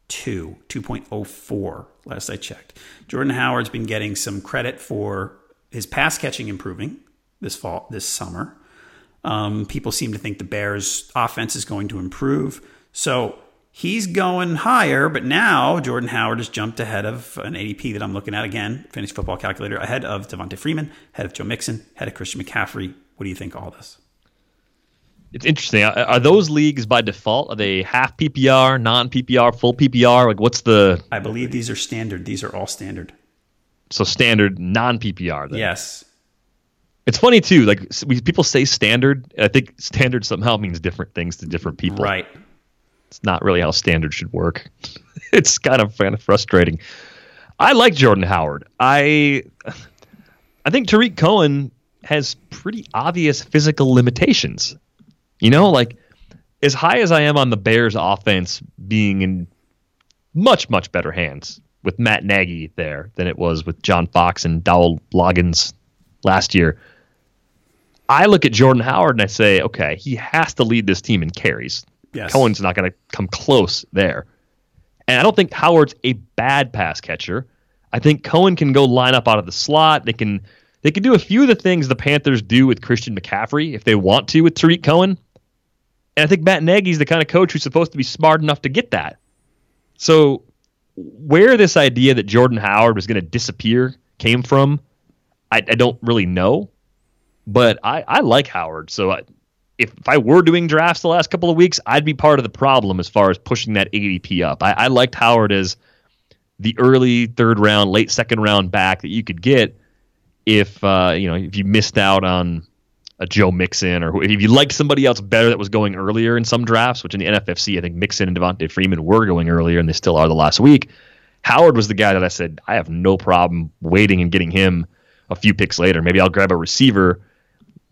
two, 2.04, last I checked. Jordan Howard's been getting some credit for his pass catching improving this fall, this summer. Um, people seem to think the Bears' offense is going to improve. So he's going higher, but now Jordan Howard has jumped ahead of an ADP that I'm looking at again, Fantasy Football Calculator, ahead of Devonta Freeman, ahead of Joe Mixon, ahead of Christian McCaffrey. What do you think of all this? It's interesting. Are, are those leagues by default? Are they half PPR, non PPR, full PPR? Like, what's the I believe these are standard. These are all standard. so standard non PPR? Then? Yes. It's funny too. Like we, people say standard. I think standard somehow means different things to different people. Right. It's not really how standard should work. it's kind of kind of frustrating. I like Jordan Howard. I I think Tarik Cohen has pretty obvious physical limitations. You know, like as high as I am on the Bears offense being in much, much better hands with Matt Nagy there than it was with John Fox and Dowell Loggains last year. I look at Jordan Howard and I say, okay, he has to lead this team in carries. Yes. Cohen's not going to come close there. And I don't think Howard's a bad pass catcher. I think Cohen can go line up out of the slot. They can they could do a few of the things the Panthers do with Christian McCaffrey if they want to with Tarik Cohen. And I think Matt Nagy's the kind of coach who's supposed to be smart enough to get that. So where this idea that Jordan Howard was going to disappear came from, I, I, don't really know. But I, I like Howard. So I, if, if I were doing drafts the last couple of weeks, I'd be part of the problem as far as pushing that ADP up. I, I liked Howard as the early third round, late second round back that you could get if uh, you know if you missed out on a Joe Mixon or if you liked somebody else better that was going earlier in some drafts, which in the NFFC I think Mixon and Devonta Freeman were going earlier and they still are the last week. Howard was the guy that I said I have no problem waiting and getting him a few picks later. Maybe I'll grab a receiver,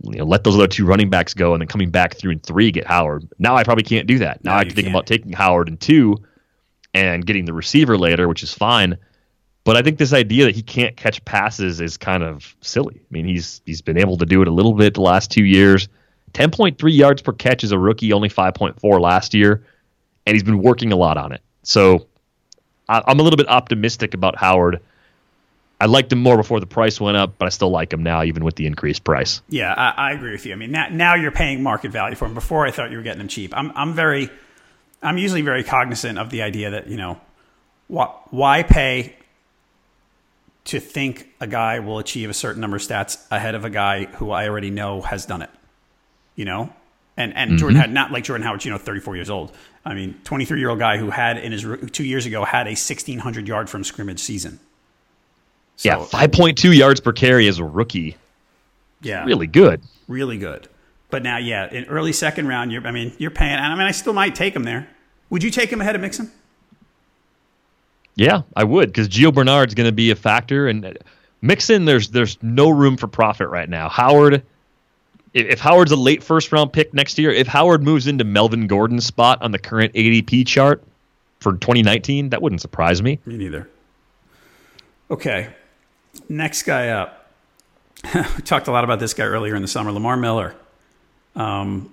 you know, let those other two running backs go, and then coming back through in three get Howard. Now I probably can't do that. Now no, I can think can't. about taking Howard in two and getting the receiver later, which is fine. But I think this idea that he can't catch passes is kind of silly. I mean, he's he's been able to do it a little bit the last two years. 10.3 yards per catch as a rookie, only 5.4 last year, and he's been working a lot on it. So I, I'm a little bit optimistic about Howard. I liked him more before the price went up, but I still like him now, even with the increased price. Yeah, I, I agree with you. I mean, now, now, you're paying market value for him. Before, I thought you were getting him cheap. I'm, I'm very, I'm usually very cognizant of the idea that you know, why, why pay to think a guy will achieve a certain number of stats ahead of a guy who I already know has done it. You know? And and mm-hmm. Jordan had not like Jordan Howard, you know, 34 years old. I mean, 23 year old guy who had in his two years ago had a 1600 yard from scrimmage season. So, yeah, 5.2 yards per carry as a rookie. Yeah, really good. Really good. But now, yeah, in early second round, you're I mean, you're paying. And I mean, I still might take him there. Would you take him ahead of Mixon? Yeah, I would because Gio Bernard's going to be a factor, and Mixon, there's there's no room for profit right now. Howard, if, if Howard's a late first round pick next year, if Howard moves into Melvin Gordon's spot on the current ADP chart for 2019, that wouldn't surprise me. Me neither. Okay, next guy up. we talked a lot about this guy earlier in the summer, Lamar Miller. Um,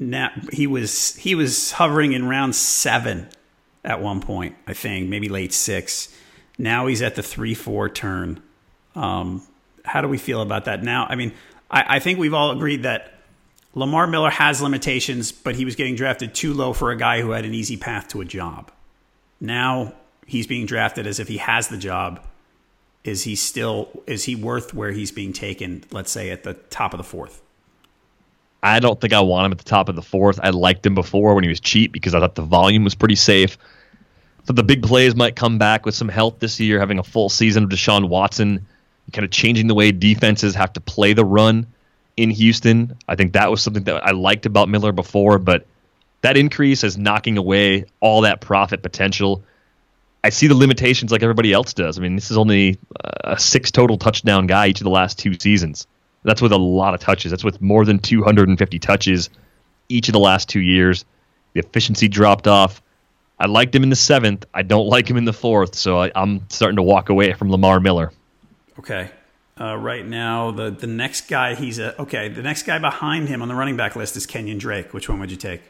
now he was he was hovering in round seven at one point, I think, maybe late six. Now he's at the three four turn. Um, how do we feel about that now? I mean, I, I think we've all agreed that Lamar Miller has limitations, but he was getting drafted too low for a guy who had an easy path to a job. Now he's being drafted as if he has the job. Is he still is he worth where he's being taken, let's say at the top of the fourth? I don't think I want him at the top of the fourth. I liked him before when he was cheap because I thought the volume was pretty safe. Thought the big plays might come back with some help this year, having a full season of Deshaun Watson, kind of changing the way defenses have to play the run in Houston. I think that was something that I liked about Miller before, but that increase is knocking away all that profit potential. I see the limitations like everybody else does. I mean, this is only a six total touchdown guy each of the last two seasons. That's with a lot of touches. That's with more than 250 touches each of the last two years. The efficiency dropped off. I liked him in the seventh. I don't like him in the fourth, so I, am starting to walk away from Lamar Miller. Okay. Uh, right now, the the next guy he's a okay. The next guy behind him on the running back list is Kenyan Drake. Which one would you take?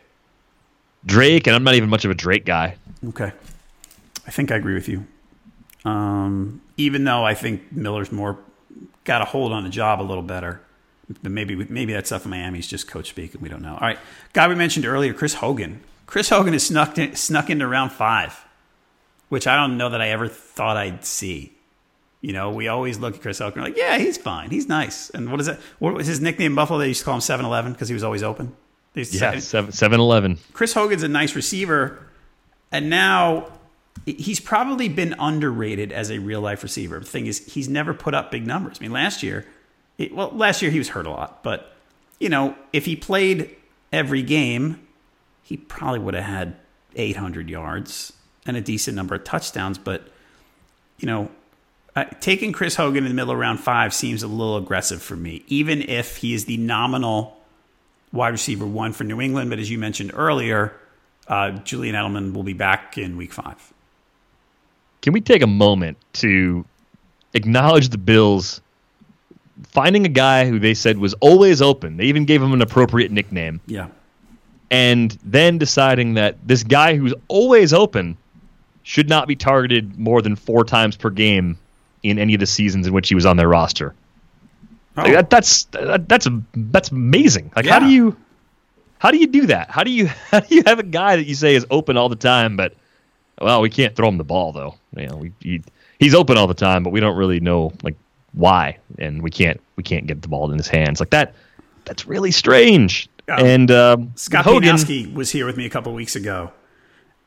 Drake, and I'm not even much of a Drake guy. Okay, I think I agree with you. Um, even though I think Miller's more got a hold on the job a little better. But maybe maybe that stuff in Miami is just coach speak, and we don't know. All right, guy we mentioned earlier, Chris Hogan. Chris Hogan has snuck in, snuck into round five, which I don't know that I ever thought I'd see. You know, we always look at Chris Hogan like, yeah, he's fine, he's nice. And what is it? What was his nickname? Buffalo. They used to call him Seven Eleven because he was always open. Yeah, Seven Eleven. Chris Hogan's a nice receiver, and now he's probably been underrated as a real life receiver. The thing is, he's never put up big numbers. I mean, last year, it, well, last year he was hurt a lot, but you know, if he played every game, he probably would have had 800 yards and a decent number of touchdowns. But you know, uh, taking Chris Hogan in the middle of round five seems a little aggressive for me, even if he is the nominal wide receiver one for New England. But as you mentioned earlier, uh, Julian Edelman will be back in week five. Can we take a moment to acknowledge the Bills finding a guy who they said was always open? They even gave him an appropriate nickname. Yeah. And then deciding that this guy who's always open should not be targeted more than four times per game in any of the seasons in which he was on their roster. Like, oh. that, that's that, that's that's amazing. Like, yeah. how do you how do you do that? How do you how do you have a guy that you say is open all the time, but well, we can't throw him the ball though. You know, we, he, he's open all the time, but we don't really know like why, and we can't we can't get the ball in his hands like that. That's really strange. And um, Scott Hogan was here with me a couple weeks ago,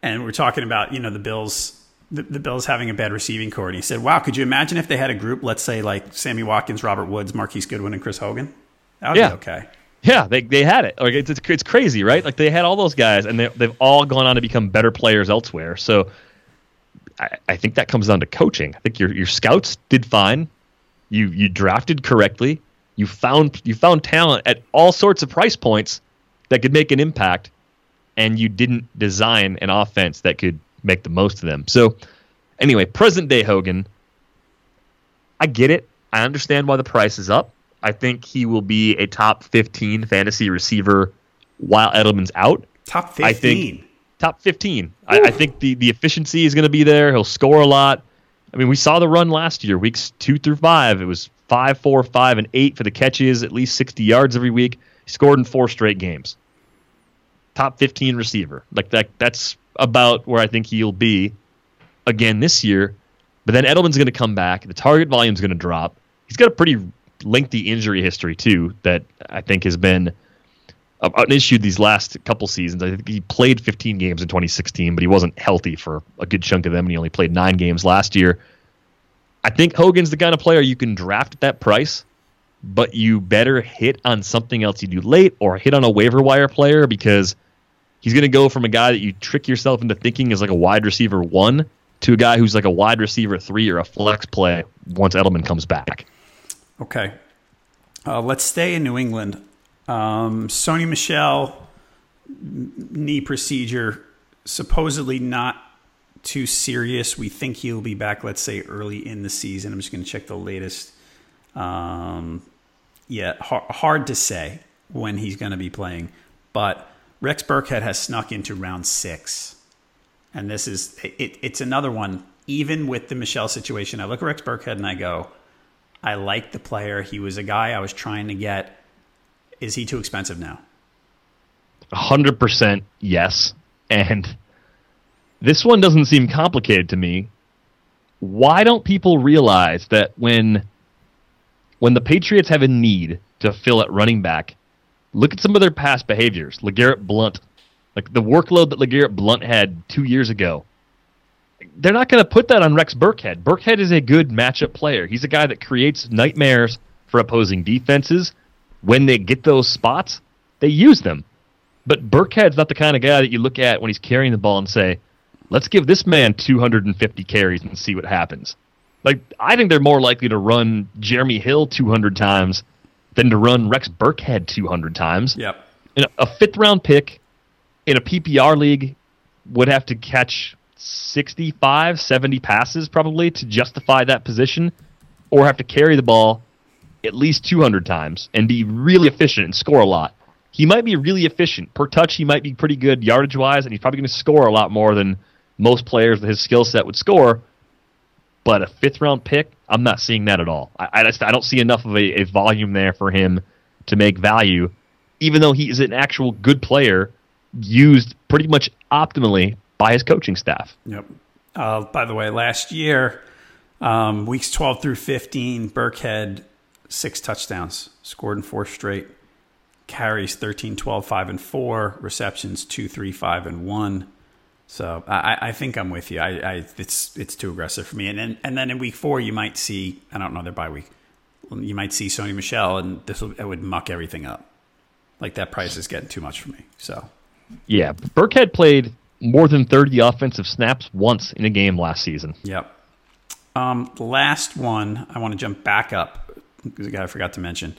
and we're talking about you know the Bills. The, the Bills having a bad receiving corps, and he said, "Wow, could you imagine if they had a group, let's say like Sammy Watkins, Robert Woods, Marquise Goodwin, and Chris Hogan? That would yeah. be okay." Yeah, they, they had it. Like it's, it's, it's crazy, right? Like they had all those guys, and they they've all gone on to become better players elsewhere. So I, I think that comes down to coaching. I think your your scouts did fine. You you drafted correctly. You found you found talent at all sorts of price points that could make an impact, and you didn't design an offense that could make the most of them. So anyway, present day Hogan, I get it. I understand why the price is up. I think he will be a top 15 fantasy receiver while Edelman's out. Top 15. I think top 15. I, I, think the, the efficiency is going to be there. He'll score a lot. I mean, we saw the run last year, weeks two through five. It was five, four, five, and eight for the catches, at least 60 yards every week. He scored in four straight games. Top 15 receiver. Like that. That's about where I think he'll be again this year. But then Edelman's going to come back. The target volume is going to drop. He's got a pretty lengthy injury history too that I think has been an issue these last couple seasons. I think he played 15 games in 2016, but he wasn't healthy for a good chunk of them, and he only played nine games last year. I think Hogan's the kind of player you can draft at that price, but you better hit on something else you do late or hit on a waiver wire player because he's going to go from a guy that you trick yourself into thinking is like a wide receiver one to a guy who's like a wide receiver three or a flex play once Edelman comes back. Okay. Uh, let's stay in New England. Um, Sony Michel knee procedure, supposedly not too serious. We think he'll be back, let's say, early in the season. I'm just going to check the latest. Um, yeah, hard, hard to say when he's going to be playing. But Rex Burkhead has snuck into round six. And this is, it, it's another one. Even with the Michel situation, I look at Rex Burkhead and I go, I like the player. He was a guy I was trying to get. Is he too expensive now? 100% yes. And this one doesn't seem complicated to me. Why don't people realize that when when the Patriots have a need to fill at running back, look at some of their past behaviors. LeGarrette Blunt, like the workload that LeGarrette Blunt had two years ago they're not going to put that on Rex Burkhead. Burkhead is a good matchup player. He's a guy that creates nightmares for opposing defenses. When they get those spots, they use them. But Burkhead's not the kind of guy that you look at when he's carrying the ball and say, let's give this man 250 carries and see what happens. Like, I think they're more likely to run Jeremy Hill 200 times than to run Rex Burkhead 200 times. Yep. a fifth round pick in a PPR league would have to catch 65, 70 passes probably to justify that position, or have to carry the ball at least 200 times and be really efficient and score a lot. He might be really efficient per touch. He might be pretty good yardage wise, and he's probably going to score a lot more than most players with his skill set would score. But a fifth round pick, I'm not seeing that at all. I, I just I don't see enough of a, a volume there for him to make value, even though he is an actual good player used pretty much optimally by his coaching staff. Yep. Uh, by the way, last year, um, weeks 12 through 15, Burkhead six touchdowns, scored in four straight, carries 13, 12, 5, and 4, receptions 2, 3, 5, and 1. So I, I think I'm with you. I, I, it's it's too aggressive for me. And then and then in week four you might see I don't know their bye week. You might see Sony Michel, and this will, it would muck everything up. Like that price is getting too much for me. So yeah, Burkhead played more than 30 offensive snaps once in a game last season. Yep. Um, last one, I want to jump back up because a guy I forgot to mention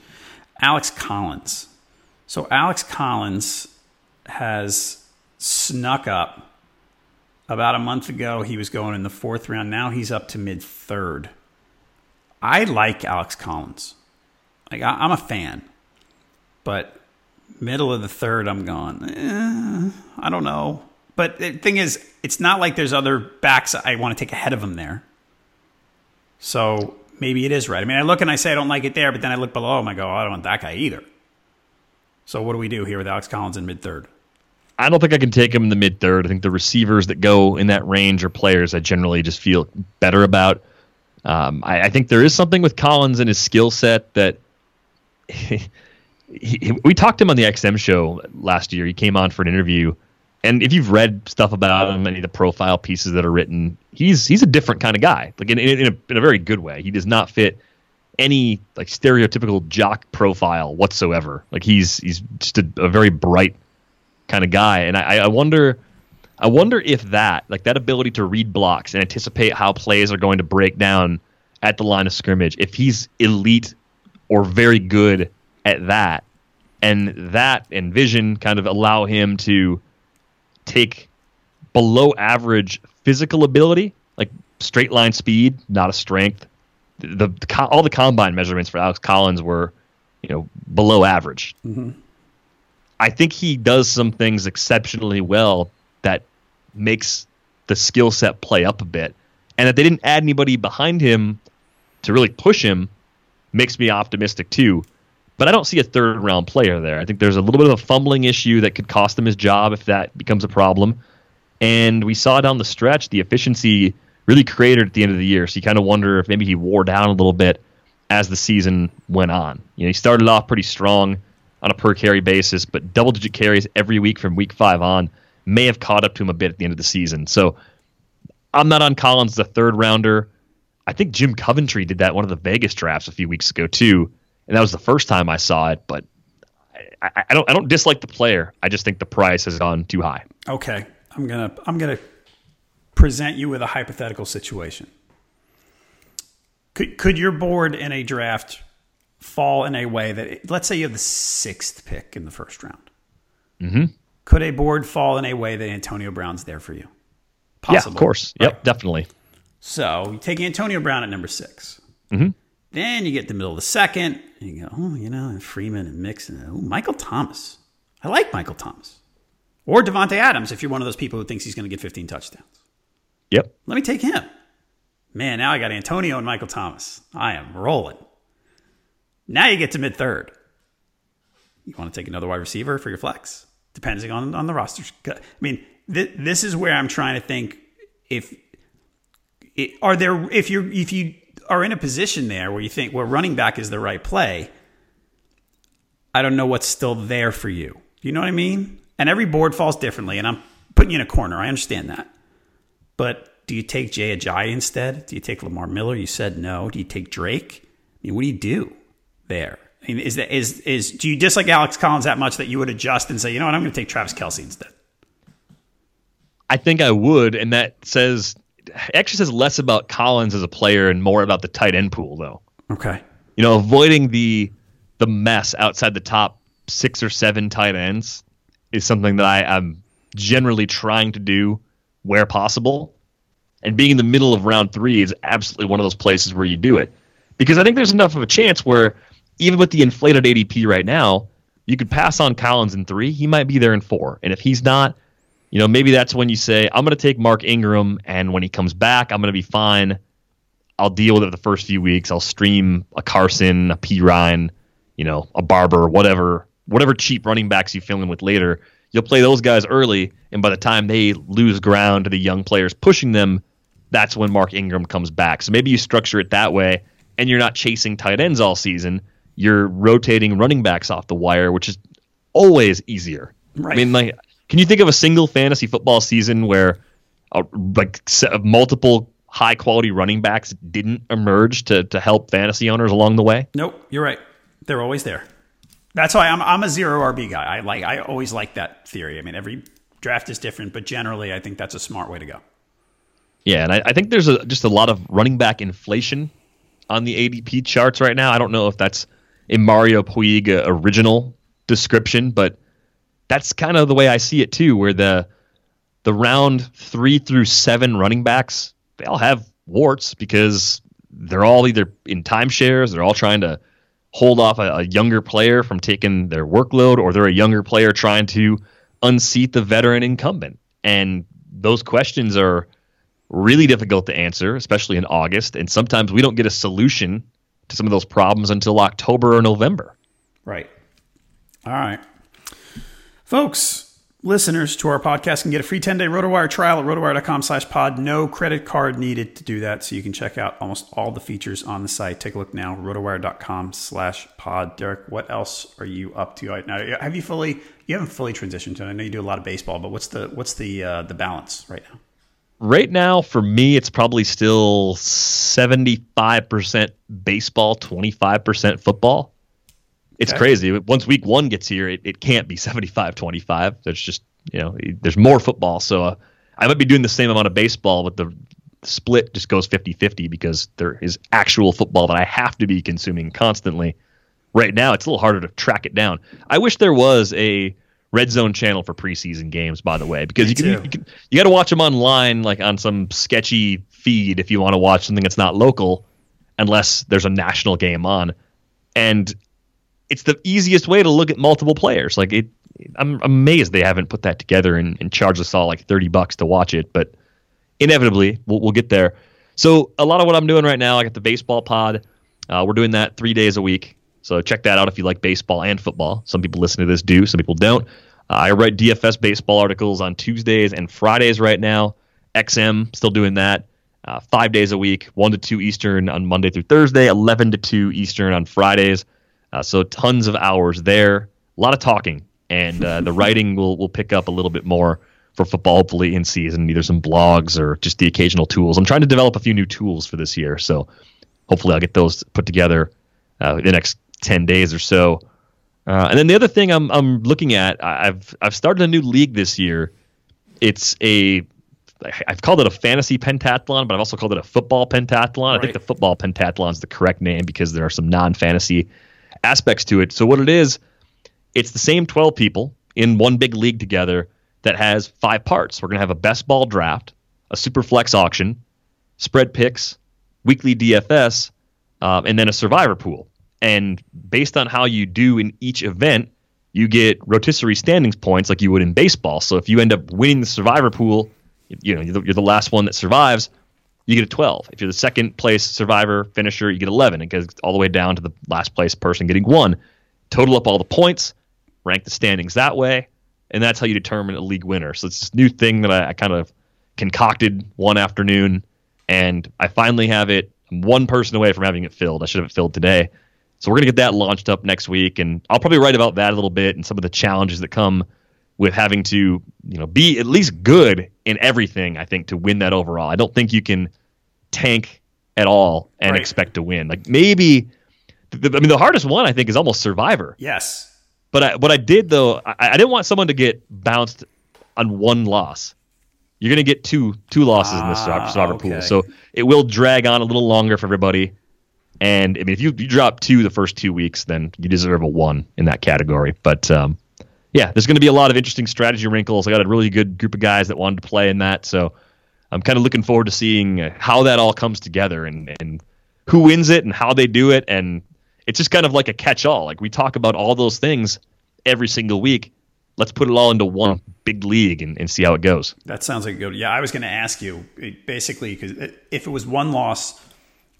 Alex Collins. So, Alex Collins has snuck up. About a month ago, he was going in the fourth round. Now he's up to mid third. I like Alex Collins. Like I, am a fan, but middle of the third, I'm gone. Eh, I don't know. But the thing is, it's not like there's other backs I want to take ahead of him there. So maybe it is right. I mean, I look and I say I don't like it there, but then I look below him. I go, oh, I don't want that guy either. So what do we do here with Alex Collins in mid third? I don't think I can take him in the mid third. I think the receivers that go in that range are players I generally just feel better about. Um, I, I, think there is something with Collins and his skill set that he, he, we talked to him on the XM show last year. He came on for an interview, and if you've read stuff about him, any of the profile pieces that are written, he's he's a different kind of guy, like in, in, in, a, in a very good way. He does not fit any like stereotypical jock profile whatsoever. Like he's he's just a, a very bright kind of guy, and I, I wonder. I wonder if that, like that ability to read blocks and anticipate how plays are going to break down at the line of scrimmage, if he's elite or very good at that, and that and vision kind of allow him to take below average physical ability, like straight line speed, not a strength. The, the all the combine measurements for Alex Collins were, you know, below average. Mm-hmm. I think he does some things exceptionally well that makes the skill set play up a bit, and that they didn't add anybody behind him to really push him makes me optimistic too. But I don't see a third round player there. I think there's a little bit of a fumbling issue that could cost him his job if that becomes a problem. And we saw down the stretch the efficiency really cratered at the end of the year. So you kind of wonder if maybe he wore down a little bit as the season went on. You know, he started off pretty strong on a per carry basis, but double digit carries every week from week five on may have caught up to him a bit at the end of the season. So I'm not on Collins as a third rounder. I think Jim Coventry did that one of the Vegas drafts a few weeks ago too and that was the first time I saw it. But I, I, don't I don't dislike the player. I just think the price has gone too high. Okay, I'm gonna I'm gonna present you with a hypothetical situation. Could could your board in a draft fall in a way that let's say you have the sixth pick in the first round? Mm-hmm. Could a board fall in a way that Antonio Brown's there for you? Possible, yeah, of course. Right? Yep, definitely. So you take Antonio Brown at number 6 mm-hmm. Then you get the middle of the second, and you go, oh, you know, and Freeman and Mixon. Oh, Michael Thomas. I like Michael Thomas. Or Davante Adams if you're one of those people who thinks he's going to get 15 touchdowns. Yep. Let me take him. Man, now I got Antonio and Michael Thomas. I am rolling. Now you get to mid third. You want to take another wide receiver for your flex, depending on, on the roster. I mean, th- this is where I'm trying to think if it, are there if you if you are in a position there where you think, well, running back is the right play, I don't know what's still there for you. You know what I mean? And every board falls differently, and I'm putting you in a corner. I understand that. But do you take Jay Ajayi instead? Do you take Lamar Miller? You said no. Do you take Drake? I mean, what do you do there? I mean, is that is is do you dislike Alex Collins that much that you would adjust and say, you know what, I'm going to take Travis Kelce instead? I think I would, and that says actually says less about Collins as a player and more about the tight end pool, though. Okay. You know, avoiding the the mess outside the top six or seven tight ends is something that I am generally trying to do where possible. And being in the middle of round three is absolutely one of those places where you do it. Because I think there's enough of a chance where even with the inflated ADP right now, you could pass on Collins in three. He might be there in four. And if he's not, you know, maybe that's when you say, I'm going to take Mark Ingram, and when he comes back, I'm going to be fine. I'll deal with it the first few weeks. I'll stream a Carson, a Perine, you know, a Barber, whatever, whatever cheap running backs you fill in with later. You'll play those guys early, and by the time they lose ground to the young players pushing them, that's when Mark Ingram comes back. So maybe you structure it that way, and you're not chasing tight ends all season. You're rotating running backs off the wire, which is always easier. Right. I mean, like can you think of a single fantasy football season where uh, like multiple high quality running backs didn't emerge to to help fantasy owners along the way? Nope, you're right. They're always there. That's why I'm I'm a zero RB guy. I like I always like that theory. I mean, every draft is different, but generally, I think that's a smart way to go. Yeah, and I, I think there's a, just a lot of running back inflation on the ADP charts right now. I don't know if that's a Mario Puig original description, but that's kind of the way I see it too, where the the round three through seven running backs they all have warts because they're all either in timeshares, they're all trying to hold off a, a, younger player from taking their workload, or they're a younger player trying to unseat the veteran incumbent. And those questions are really difficult to answer, especially in August. And sometimes we don't get a solution to some of those problems until October or November. Right. All right. Folks, listeners to our podcast can get a free 10-day RotoWire trial at rotowire.com slash pod. No credit card needed to do that, so you can check out almost all the features on the site. Take a look now, rotowire.com slash pod. Derek, what else are you up to right now? Have you fully, you haven't fully transitioned to, I know you do a lot of baseball, but what's the, what's the, uh, the balance right now? Right now, for me, it's probably still 75% baseball, 25% football. It's okay. crazy. Once week one gets here, it, it can't be 75 25. There's just, you know, there's more football. So uh, I might be doing the same amount of baseball, but the split just goes 50 50 because there is actual football that I have to be consuming constantly. Right now, it's a little harder to track it down. I wish there was a red zone channel for preseason games, by the way, because you can, you, can, you got to watch them online, like on some sketchy feed if you want to watch something that's not local, unless there's a national game on. And it's the easiest way to look at multiple players. Like it, I'm amazed they haven't put that together and, and charged us all like 30 bucks to watch it, but inevitably we'll, we'll get there. So a lot of what I'm doing right now, I got the baseball pod. Uh, we're doing that three days a week. So check that out if you like baseball and football. Some people listen to this do, some people don't. Uh, I write DFS baseball articles on Tuesdays and Fridays right now. XM still doing that. Uh, five days a week, one to two Eastern on Monday through Thursday, eleven to two Eastern on Fridays. Uh, so tons of hours there, a lot of talking, and uh, the writing will will pick up a little bit more for football, hopefully in season, either some blogs or just the occasional tools. I'm trying to develop a few new tools for this year, so hopefully I'll get those put together uh, the next ten days or so. Uh, and then the other thing I'm I'm looking at, I've I've started a new league this year. It's a I've called it a fantasy pentathlon, but I've also called it a football pentathlon. Right. I think the football pentathlon is the correct name because there are some non-fantasy aspects to it. So what it is, it's the same 12 people in one big league together that has five parts. We're going to have a best ball draft, a super flex auction, spread picks, weekly DFS, um, and then a survivor pool. And based on how you do in each event, you get rotisserie standings points like you would in baseball. So if you end up winning the survivor pool, you know you're the last one that survives you get a 12. If you're the second place survivor finisher, you get 11. It goes all the way down to the last place person getting one. Total up all the points, rank the standings that way, and that's how you determine a league winner. So it's this new thing that I, I kind of concocted one afternoon, and I finally have it. I'm one person away from having it filled. I should have it filled today. So we're gonna get that launched up next week, and I'll probably write about that a little bit and some of the challenges that come with having to, you know, be at least good in everything, I think, to win that overall. I don't think you can tank at all and right. expect to win. Like maybe, the, I mean, the hardest one I think is almost Survivor. Yes. But I, what I did though, I, I didn't want someone to get bounced on one loss. You're going to get two two losses in this ah, Survivor okay. pool, so it will drag on a little longer for everybody. And I mean, if you, you drop two the first two weeks, then you deserve a one in that category. But um, yeah, there's going to be a lot of interesting strategy wrinkles. I got a really good group of guys that wanted to play in that, so I'm kind of looking forward to seeing how that all comes together and and who wins it and how they do it. And it's just kind of like a catch-all. Like we talk about all those things every single week. Let's put it all into one big league and, and see how it goes. That sounds like a good. Yeah, I was going to ask you basically because if it was one loss,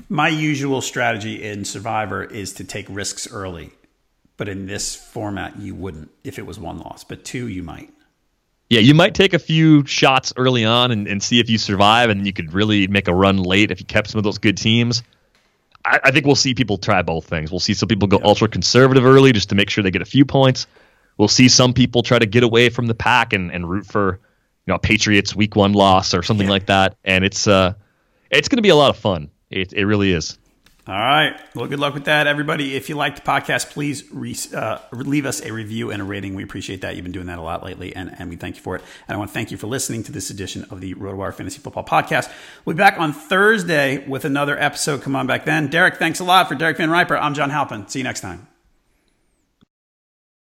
my usual strategy in Survivor is to take risks early but in this format, you wouldn't if it was one loss, but two, you might. Yeah, you might take a few shots early on and, and see if you survive, and you could really make a run late if you kept some of those good teams. I, I think we'll see people try both things. We'll see some people go ultra conservative early just to make sure they get a few points. We'll see some people try to get away from the pack and, and root for you know Patriots week one loss or something yeah. like that. And it's uh it's going to be a lot of fun. It it really is. All right. Well, good luck with that, everybody. If you like the podcast, please re- uh, leave us a review and a rating. We appreciate that. You've been doing that a lot lately, and, and we thank you for it. And I want to thank you for listening to this edition of the RotoWire Fantasy Football Podcast. We'll be back on Thursday with another episode. Come on back then. Derek, thanks a lot. For Derek VanRiper, I'm John Halpin. See you next time.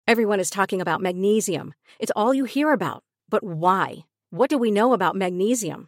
Everyone is talking about magnesium. It's all you hear about. But why? What do we know about magnesium?